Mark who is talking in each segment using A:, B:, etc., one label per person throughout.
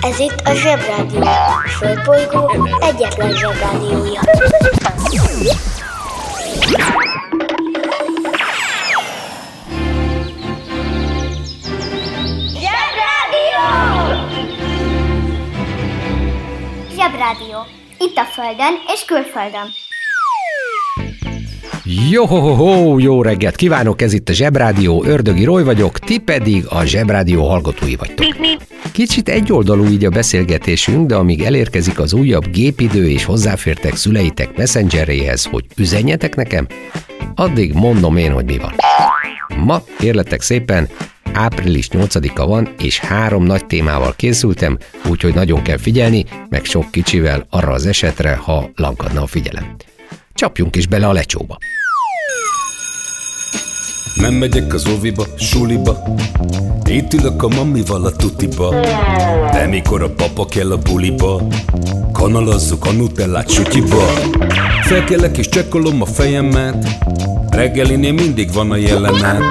A: Ez itt a Zsebrádió. A Földbolygó egyetlen Zsebrádiója.
B: Zsebrádió!
A: Zsebrádió. Itt a Földön és külföldön.
C: Jó, ho, ho, ho, jó reggelt kívánok, ez itt a Zsebrádió, Ördögi Roy vagyok, ti pedig a Zsebrádió hallgatói vagytok. Kicsit egyoldalú így a beszélgetésünk, de amíg elérkezik az újabb gépidő és hozzáfértek szüleitek messengeréhez, hogy üzenjetek nekem, addig mondom én, hogy mi van. Ma, kérletek szépen, április 8-a van, és három nagy témával készültem, úgyhogy nagyon kell figyelni, meg sok kicsivel arra az esetre, ha lankadna a figyelem. Csapjunk is bele a lecsóba.
D: Nem megyek az óviba, suliba. Itt ülök a mamival a tutiba. De mikor a papa kell a buliba? Kanalazzuk a nutellát sütyiba Felkelek és csekkolom a fejemet. Reggelinél mindig van a jelenet.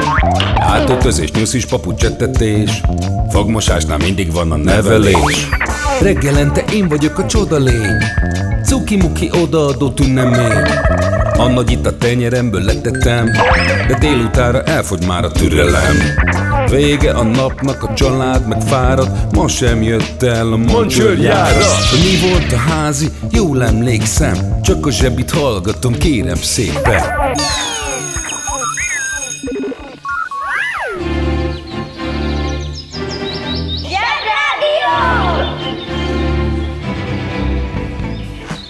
D: Átöltözés, nyuszis, papucsettetés Fogmosásnál mindig van a nevelés Reggelente én vagyok a csoda lény. Cuki-muki odaadó tünemény a nagy itt a tenyeremből letettem De délutára elfogy már a türelem. Vége a napnak, a család meg fárad Ma sem jött el a mancsőrjára Mi volt a házi? Jól emlékszem Csak a zsebit hallgatom, kérem szépen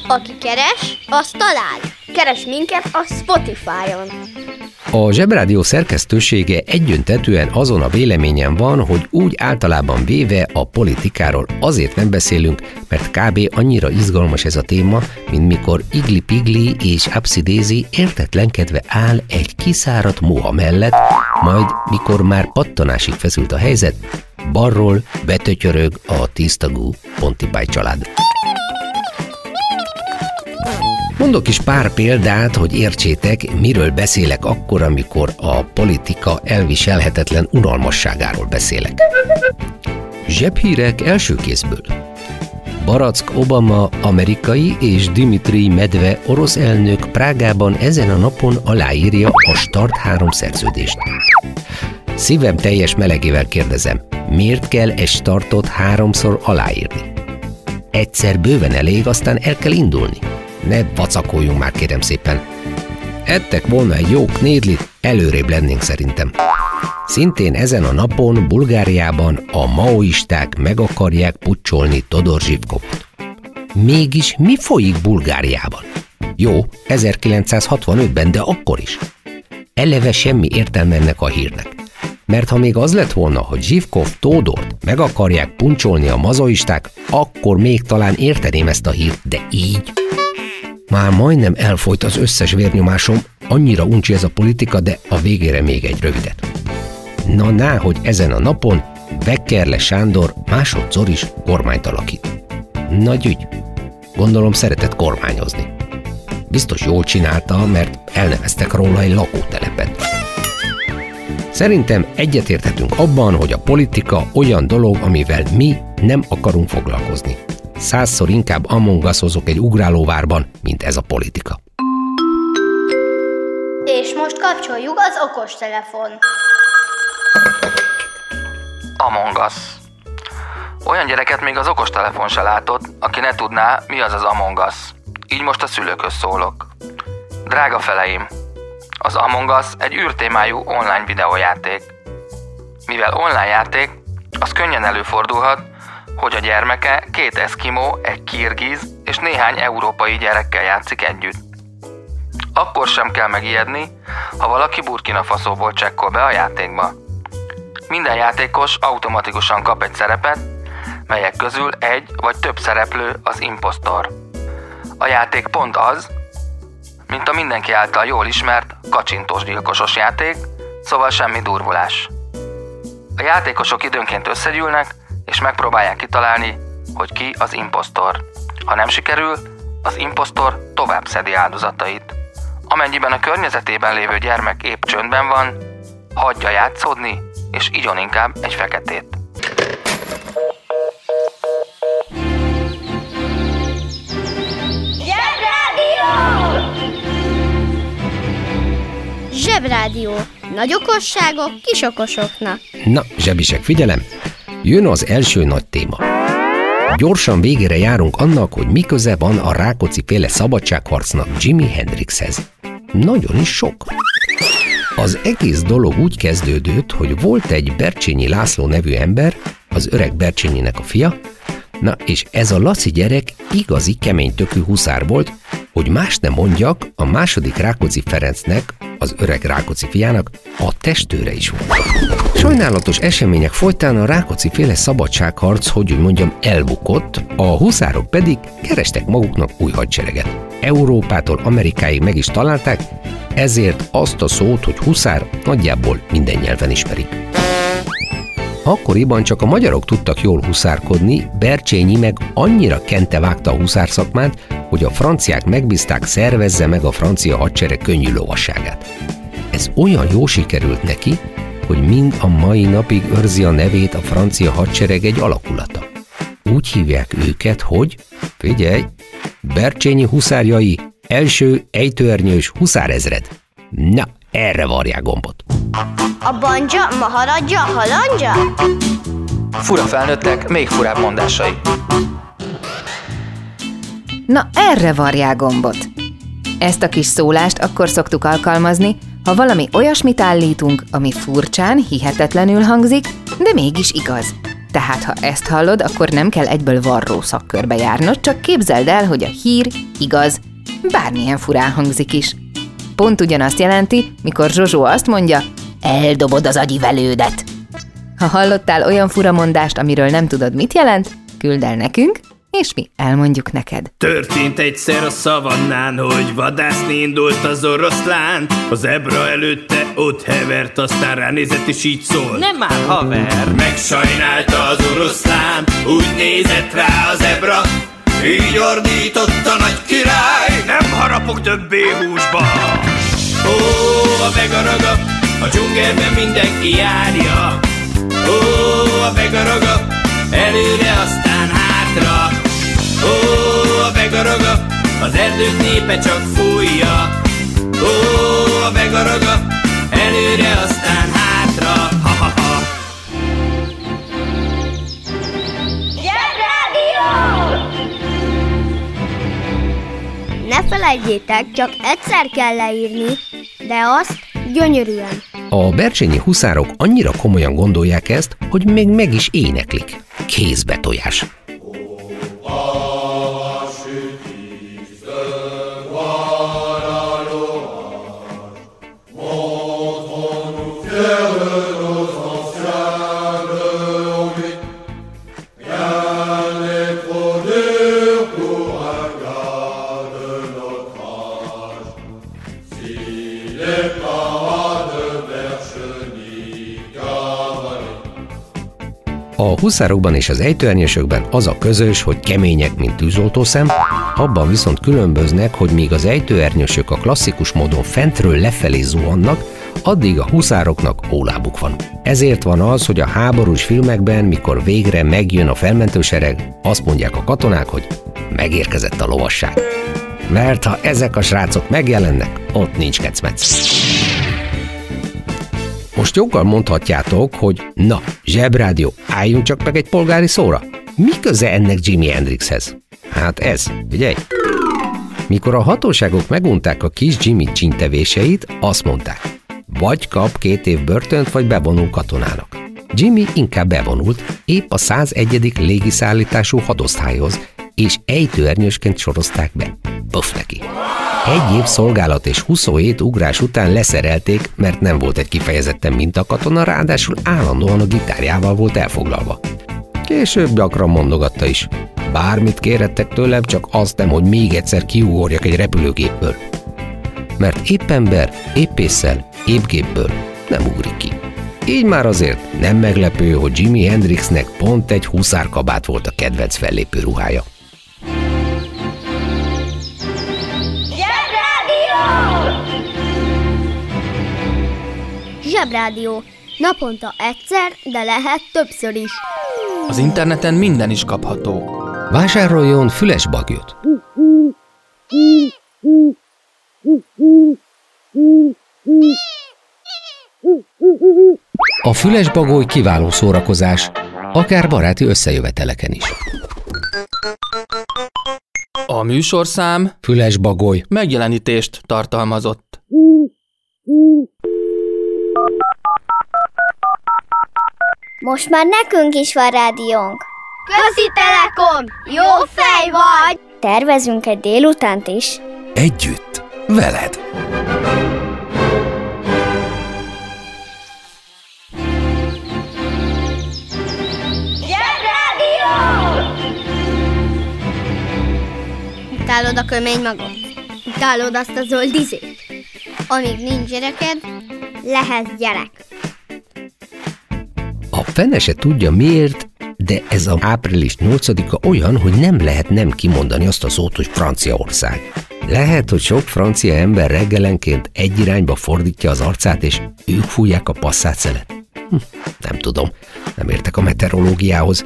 E: Aki keres, az talál. Keres minket a Spotify-on.
C: A Zsebrádió szerkesztősége egyöntetően azon a véleményen van, hogy úgy általában véve a politikáról azért nem beszélünk, mert kb. annyira izgalmas ez a téma, mint mikor Igli Pigli és Daisy értetlenkedve áll egy kiszáradt moha mellett, majd mikor már pattanásig feszült a helyzet, balról betötyörög a tíztagú Pontipály család. Mondok is pár példát, hogy értsétek, miről beszélek akkor, amikor a politika elviselhetetlen unalmasságáról beszélek. Zsebhírek első kézből. Barack Obama amerikai és Dimitri Medve orosz elnök Prágában ezen a napon aláírja a Start 3 szerződést. Szívem teljes melegével kérdezem, miért kell egy startot háromszor aláírni? Egyszer bőven elég, aztán el kell indulni. Ne vacakoljunk már, kérem szépen. Ettek volna egy jó knédlit, előrébb lennénk szerintem. Szintén ezen a napon Bulgáriában a maoisták meg akarják pucsolni Todor Zsivkovot. Mégis mi folyik Bulgáriában? Jó, 1965-ben, de akkor is. Eleve semmi értelme ennek a hírnek. Mert ha még az lett volna, hogy Zsivkov Tódort meg akarják puncsolni a mazoisták, akkor még talán érteném ezt a hírt, de így... Már majdnem elfolyt az összes vérnyomásom, annyira uncsi ez a politika, de a végére még egy rövidet. Na ná, hogy ezen a napon Beckerle Sándor másodszor is kormányt alakít. Nagy ügy. Gondolom szeretett kormányozni. Biztos jól csinálta, mert elneveztek róla egy lakótelepet. Szerintem egyetérthetünk abban, hogy a politika olyan dolog, amivel mi nem akarunk foglalkozni. Százszor inkább Among Us-ozok egy ugrálóvárban, mint ez a politika.
E: És most kapcsoljuk az okostelefon.
F: Among Us. Olyan gyereket még az okostelefon se látott, aki ne tudná, mi az az Among Us. Így most a szülőköz szólok. Drága feleim, az Among Us egy űrtémájú online videójáték. Mivel online játék, az könnyen előfordulhat, hogy a gyermeke két eszkimó, egy kirgiz és néhány európai gyerekkel játszik együtt. Akkor sem kell megijedni, ha valaki Burkina Faszóból csekkol be a játékba. Minden játékos automatikusan kap egy szerepet, melyek közül egy vagy több szereplő az impostor. A játék pont az, mint a mindenki által jól ismert kacsintós gyilkosos játék, szóval semmi durvulás. A játékosok időnként összegyűlnek, és megpróbálják kitalálni, hogy ki az impostor. Ha nem sikerül, az impostor tovább szedi áldozatait. Amennyiben a környezetében lévő gyermek épp csöndben van, hagyja játszódni, és igyon inkább egy feketét.
E: Zsebrádió! Zsebrádió. Nagy okosságok kis okosoknak.
C: Na, zsebisek, figyelem! Jön az első nagy téma. Gyorsan végére járunk annak, hogy mi van a Rákóczi féle szabadságharcnak Jimi Hendrixhez. Nagyon is sok. Az egész dolog úgy kezdődött, hogy volt egy Bercsényi László nevű ember, az öreg Bercsényinek a fia, na és ez a Laci gyerek igazi kemény tökű huszár volt, hogy más nem mondjak, a második Rákóczi Ferencnek, az öreg Rákóczi fiának a testőre is volt. Sajnálatos események folytán a Rákóczi féle szabadságharc, hogy úgy mondjam, elbukott, a huszárok pedig kerestek maguknak új hadsereget. Európától Amerikáig meg is találták, ezért azt a szót, hogy huszár nagyjából minden nyelven ismerik. Akkoriban csak a magyarok tudtak jól huszárkodni, Bercsényi meg annyira kente vágta a huszár hogy a franciák megbízták szervezze meg a francia hadsereg könnyű lovasságát. Ez olyan jó sikerült neki, hogy mind a mai napig őrzi a nevét a francia hadsereg egy alakulata. Úgy hívják őket, hogy, figyelj, Bercsényi huszárjai, első ejtőernyős huszárezred. Na, erre varják gombot.
A: A banja, maharadja, halandja?
F: Fura felnőttek, még furább mondásai.
G: Na erre varják gombot. Ezt a kis szólást akkor szoktuk alkalmazni, ha valami olyasmit állítunk, ami furcsán, hihetetlenül hangzik, de mégis igaz. Tehát ha ezt hallod, akkor nem kell egyből varró szakkörbe járnod, csak képzeld el, hogy a hír igaz, bármilyen furán hangzik is. Pont ugyanazt jelenti, mikor Zsozsó azt mondja, eldobod az agyivelődet. Ha hallottál olyan furamondást, amiről nem tudod, mit jelent, küld el nekünk, és mi elmondjuk neked.
H: Történt egyszer a szavannán, hogy vadászni indult az oroszlán. Az ebra előtte ott hevert, aztán ránézett és így szól.
I: Nem már haver!
H: Megsajnálta az oroszlán, úgy nézett rá az ebra, így ordított a nagy király, harapok többé húsba. Ó, a megaraga, a dzsungelben mindenki járja. Ó, a megaraga, előre aztán hátra. Ó, a megaraga, az erdők népe csak fújja. Ó, a megaraga, előre aztán
A: felejtjétek, csak egyszer kell leírni, de azt gyönyörűen.
C: A bercsényi huszárok annyira komolyan gondolják ezt, hogy még meg is éneklik. Kézbetojás. A huszárokban és az ejtőernyősökben az a közös, hogy kemények, mint tűzoltószem, abban viszont különböznek, hogy míg az ejtőernyősök a klasszikus módon fentről lefelé zuhannak, addig a huszároknak ólábuk van. Ezért van az, hogy a háborús filmekben, mikor végre megjön a felmentősereg, azt mondják a katonák, hogy megérkezett a lovasság. Mert ha ezek a srácok megjelennek, ott nincs kecmec. Most joggal mondhatjátok, hogy na, zsebrádió, álljunk csak meg egy polgári szóra. Mi köze ennek Jimi Hendrixhez? Hát ez, figyelj! Mikor a hatóságok megunták a kis Jimmy csintevéseit, azt mondták, vagy kap két év börtönt, vagy bevonul katonának. Jimmy inkább bevonult, épp a 101. légiszállítású hadosztályhoz, és ejtőernyősként sorozták be. Puff neki. Egy év szolgálat és 27 ugrás után leszerelték, mert nem volt egy kifejezetten mintakatona, ráadásul állandóan a gitárjával volt elfoglalva. Később gyakran mondogatta is. Bármit kérettek tőlem, csak azt nem, hogy még egyszer kiugorjak egy repülőgépből. Mert épp ember, épp észsel, épp gépből nem ugrik ki. Így már azért nem meglepő, hogy Jimi Hendrixnek pont egy huszárkabát volt a kedvenc fellépő ruhája.
B: Zsebrádió.
A: Naponta egyszer, de lehet többször is.
F: Az interneten minden is kapható.
C: Vásároljon füles bagyot. A füles bagoly kiváló szórakozás, akár baráti összejöveteleken is.
F: A műsorszám
C: Füles bagoly.
F: megjelenítést tartalmazott.
A: Most már nekünk is van rádiónk.
E: Közi Telekom! Jó fej vagy!
A: Tervezünk egy délutánt is.
D: Együtt, veled.
B: Zsebrádió!
E: Utálod a kömény magot? Utálod azt a zöld izét? Amíg nincs gyereked, lehetsz gyerek.
C: Fene se tudja miért, de ez a április 8-a olyan, hogy nem lehet nem kimondani azt a szót, hogy Franciaország. Lehet, hogy sok francia ember reggelenként egy irányba fordítja az arcát, és ők fújják a passzát Hm, nem tudom, nem értek a meteorológiához.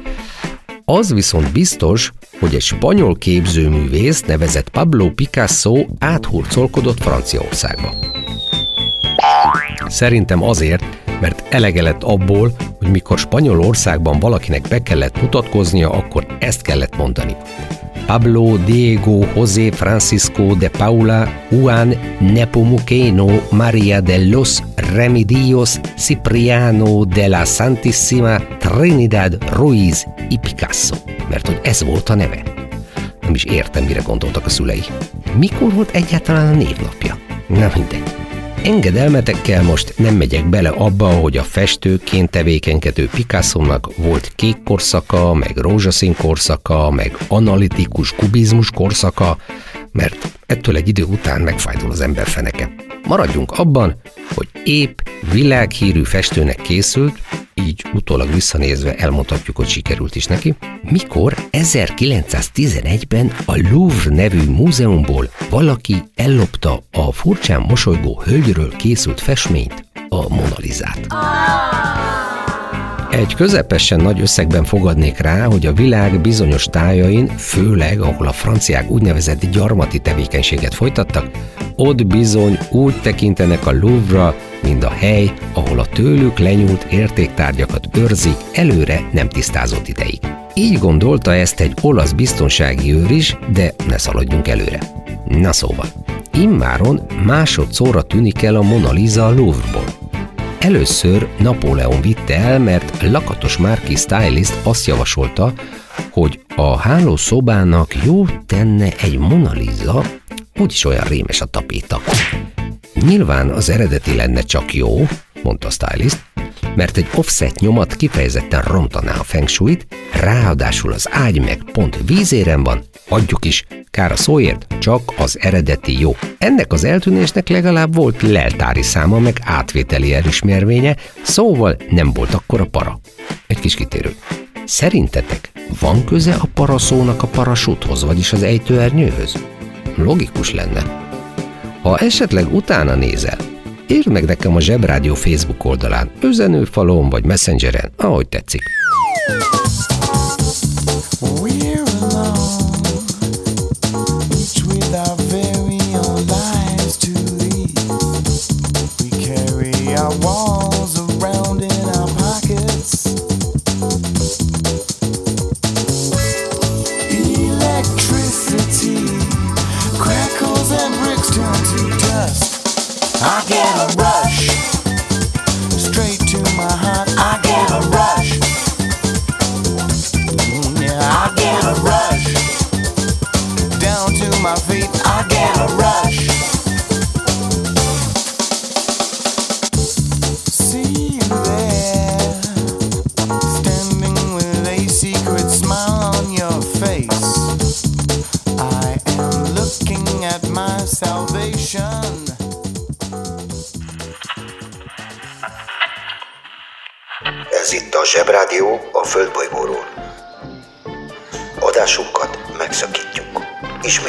C: Az viszont biztos, hogy egy spanyol képzőművész nevezett Pablo Picasso áthurcolkodott Franciaországba. Szerintem azért, mert elege lett abból, hogy mikor Spanyolországban valakinek be kellett mutatkoznia, akkor ezt kellett mondani. Pablo Diego José Francisco de Paula Juan Nepomuceno María de los Remedios Cipriano de la Santissima Trinidad Ruiz y Picasso, mert hogy ez volt a neve. Nem is értem, mire gondoltak a szülei. Mikor volt egyáltalán a névnapja? Na mindegy. Engedelmetekkel most nem megyek bele abba, hogy a festőként tevékenykedő Picasso-nak volt kék korszaka, meg rózsaszín korszaka, meg analitikus kubizmus korszaka, mert ettől egy idő után megfájdul az ember feneke. Maradjunk abban, hogy épp világhírű festőnek készült, így utólag visszanézve elmondhatjuk, hogy sikerült is neki, mikor 1911-ben a Louvre nevű múzeumból valaki ellopta a furcsán mosolygó hölgyről készült festményt, a Mona Lisát. Egy közepesen nagy összegben fogadnék rá, hogy a világ bizonyos tájain, főleg ahol a franciák úgynevezett gyarmati tevékenységet folytattak, ott bizony úgy tekintenek a Louvre, mint a hely, ahol a tőlük lenyúlt értéktárgyakat őrzik előre nem tisztázott ideig. Így gondolta ezt egy olasz biztonsági őr is, de ne szaladjunk előre. Na szóval, immáron másodszorra tűnik el a Mona Lisa a Louvre-ból. Először Napóleon vitte el, mert lakatos márki stylist azt javasolta, hogy a hálószobának jó tenne egy Mona Lisa, úgyis olyan rémes a tapéta. Nyilván az eredeti lenne csak jó, mondta stylist, mert egy offset nyomat kifejezetten rontaná a feng shui ráadásul az ágy meg pont vízéren van, adjuk is, kár a szóért, csak az eredeti jó. Ennek az eltűnésnek legalább volt leltári száma, meg átvételi elismervénye, szóval nem volt akkora para. Egy kis kitérő. Szerintetek van köze a paraszónak a parasúthoz, vagyis az ejtőernyőhöz? Logikus lenne. Ha esetleg utána nézel, írd meg nekem a Zsebrádió Facebook oldalán, üzenőfalon vagy messengeren, ahogy tetszik.
I: I get a rush.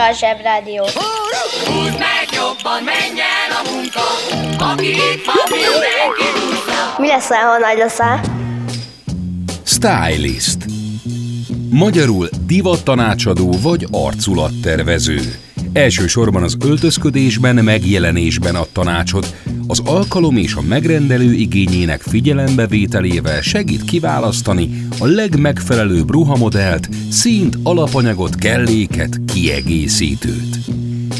A: Újra a Zsebrádió.
B: Húzd meg jobban, menjen a munka, aki itt van, mindenki.
A: Mi lesz, ha nagy leszel?
D: Stylist. Magyarul divattanácsadó vagy arculattervező. Elsősorban az öltözködésben, megjelenésben ad tanácsot, az alkalom és a megrendelő igényének figyelembevételével segít kiválasztani a legmegfelelőbb ruhamodellt, színt, alapanyagot, kelléket, kiegészítőt.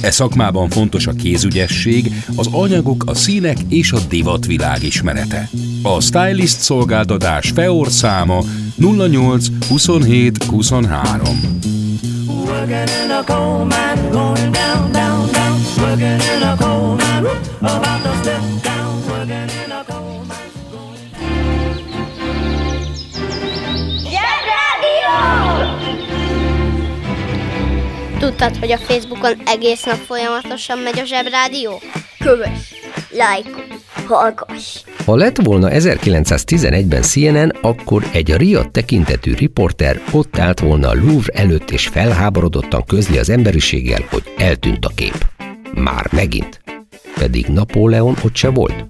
D: E szakmában fontos a kézügyesség, az anyagok, a színek és a divatvilág ismerete. A stylist szolgáltatás FEOR száma 08 27 23.
B: Working in a coal mine, going down, down, down. Working in a coal mine, about to step down. Working in a coal mine. Zsebrádió!
E: Tudtad, hogy a Facebookon egész nap folyamatosan megy a Zsebrádió? Kövess, lájkolj, hallgass!
C: Ha lett volna 1911-ben CNN, akkor egy riadt tekintetű riporter ott állt volna a Louvre előtt és felháborodottan közli az emberiséggel, hogy eltűnt a kép. Már megint. Pedig Napóleon ott se volt.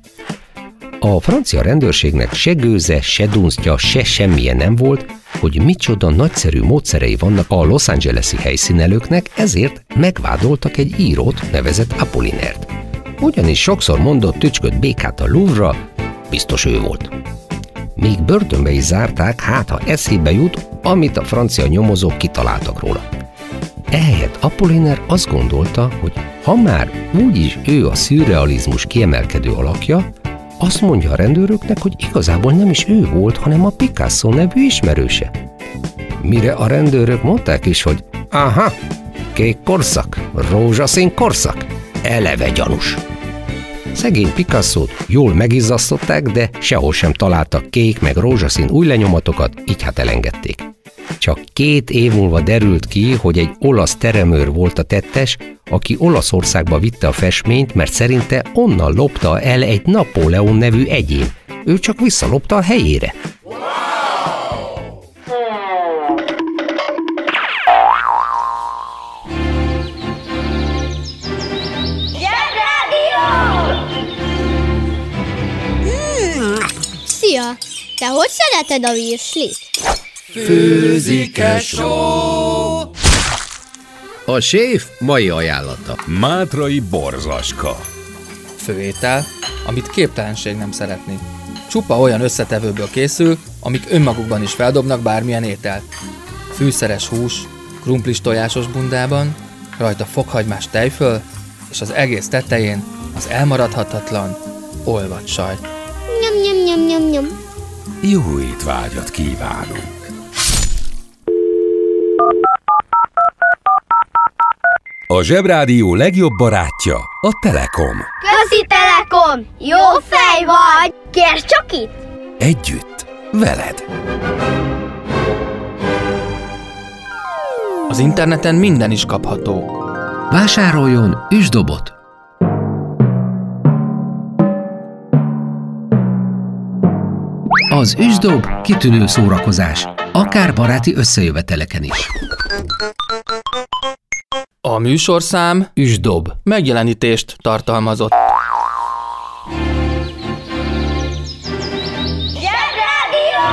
C: A francia rendőrségnek se gőze, se dunsztja, se semmilyen nem volt, hogy micsoda nagyszerű módszerei vannak a Los Angeles-i helyszínelőknek, ezért megvádoltak egy írót nevezett Apollinert. Ugyanis sokszor mondott tücskött békát a Louvre-ra, biztos ő volt. Még börtönbe is zárták, hát ha eszébe jut, amit a francia nyomozók kitaláltak róla. Ehelyett Apolliner azt gondolta, hogy ha már úgyis ő a szürrealizmus kiemelkedő alakja, azt mondja a rendőröknek, hogy igazából nem is ő volt, hanem a Picasso nevű ismerőse. Mire a rendőrök mondták is, hogy aha, kék korszak, rózsaszín korszak, eleve gyanús. Szegény picasso jól megizzasztották, de sehol sem találtak kék meg rózsaszín új lenyomatokat, így hát elengedték. Csak két év múlva derült ki, hogy egy olasz teremőr volt a tettes, aki Olaszországba vitte a festményt, mert szerinte onnan lopta el egy Napóleon nevű egyén. Ő csak visszalopta a helyére.
B: Zsebrádió!
E: Te hogy szereted a virslit?
C: A séf mai ajánlata.
D: Mátrai borzaska.
J: Főétel, amit képtelenség nem szeretni. Csupa olyan összetevőből készül, amik önmagukban is feldobnak bármilyen ételt. Fűszeres hús, krumplis tojásos bundában, rajta fokhagymás tejföl, és az egész tetején az elmaradhatatlan olvat sajt.
E: Nyom, nyom, nyom, nyom, nyom.
D: Jó étvágyat kívánunk! A Zsebrádió legjobb barátja a Telekom.
A: Közi Telekom! Jó fej vagy! Kérd csak itt!
D: Együtt, veled.
J: Az interneten minden is kapható.
C: Vásároljon üsdobot! Az üsdob kitűnő szórakozás, akár baráti összejöveteleken is.
J: A műsorszám
C: Üsdob.
J: megjelenítést tartalmazott.
B: Zsebrádió!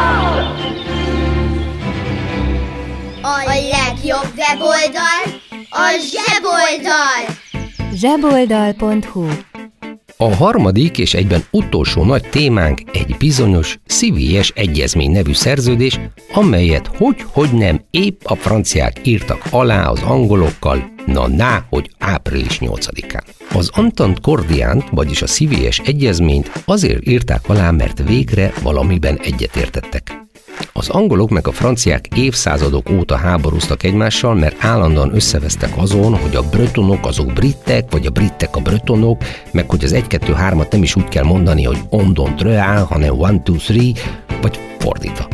E: A legjobb weboldal a zseboldal!
G: zseboldal.hu
C: A harmadik és egyben utolsó nagy témánk egy bizonyos CVS egyezmény nevű szerződés, amelyet hogy-hogy nem épp a franciák írtak alá az angolokkal, na ná, hogy április 8-án. Az Antant Cordiant, vagyis a CVS egyezményt azért írták alá, mert végre valamiben egyetértettek. Az angolok meg a franciák évszázadok óta háborúztak egymással, mert állandóan összevesztek azon, hogy a bretonok azok britek, vagy a britek a bretonok, meg hogy az 1-2-3-at nem is úgy kell mondani, hogy on don't real, hanem one, two, three, vagy fordítva.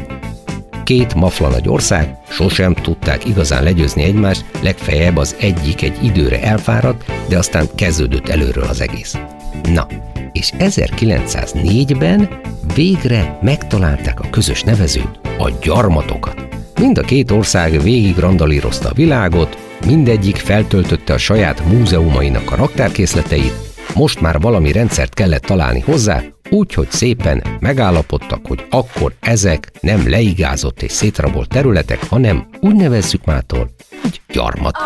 C: Két mafla nagy ország sosem tudták igazán legyőzni egymást, legfeljebb az egyik egy időre elfáradt, de aztán kezdődött előről az egész. Na, és 1904-ben végre megtalálták a közös nevezőt, a gyarmatokat. Mind a két ország végig randalírozta a világot, mindegyik feltöltötte a saját múzeumainak a raktárkészleteit, most már valami rendszert kellett találni hozzá, úgyhogy szépen megállapodtak, hogy akkor ezek nem leigázott és szétrabolt területek, hanem úgy nevezzük mától, hogy gyarmat.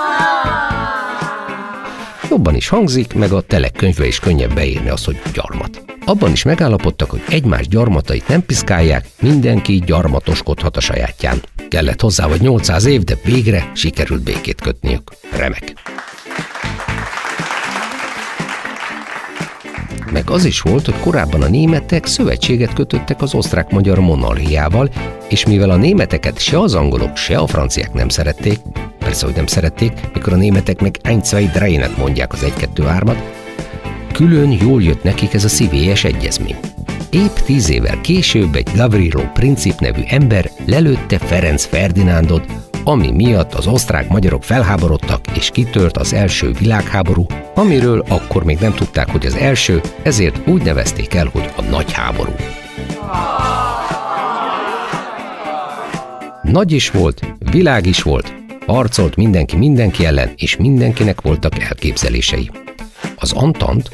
C: Jobban is hangzik, meg a telekönyvbe is könnyebb beírni az, hogy gyarmat. Abban is megállapodtak, hogy egymás gyarmatait nem piszkálják, mindenki gyarmatoskodhat a sajátján. Kellett hozzá vagy 800 év, de végre sikerült békét kötniük. Remek. Meg az is volt, hogy korábban a németek szövetséget kötöttek az osztrák-magyar monarchiával, és mivel a németeket se az angolok, se a franciák nem szerették, persze, hogy nem szerették, mikor a németek meg ein, dreinet mondják az 1-2-3-at, külön jól jött nekik ez a szívélyes egyezmény. Épp tíz évvel később egy Gavrilo Princip nevű ember lelőtte Ferenc Ferdinándot, ami miatt az osztrák-magyarok felháborodtak és kitört az első világháború, amiről akkor még nem tudták, hogy az első, ezért úgy nevezték el, hogy a nagy háború. Nagy is volt, világ is volt, harcolt mindenki mindenki ellen, és mindenkinek voltak elképzelései. Az Antant,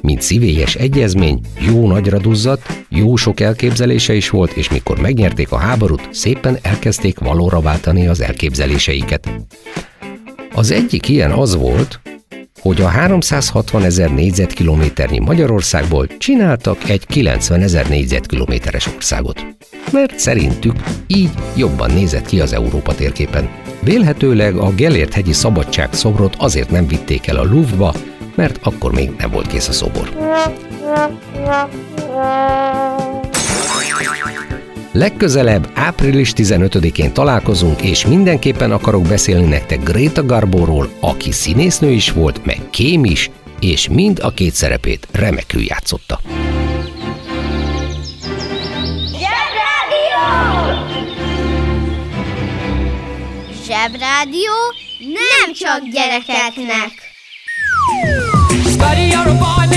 C: mint szívélyes egyezmény, jó nagyra duzzadt, jó sok elképzelése is volt, és mikor megnyerték a háborút, szépen elkezdték valóra váltani az elképzeléseiket. Az egyik ilyen az volt, hogy a 360 ezer négyzetkilométernyi Magyarországból csináltak egy 90 ezer négyzetkilométeres országot. Mert szerintük így jobban nézett ki az Európa térképen. Vélhetőleg a Gellért hegyi szabadság szobrot azért nem vitték el a Louvre-ba, mert akkor még nem volt kész a szobor. Legközelebb április 15-én találkozunk, és mindenképpen akarok beszélni nektek Greta Garbóról, aki színésznő is volt, meg kém is, és mind a két szerepét remekül játszotta.
E: Zsebrádió nem csak gyerekeknek.
B: Study or a boy,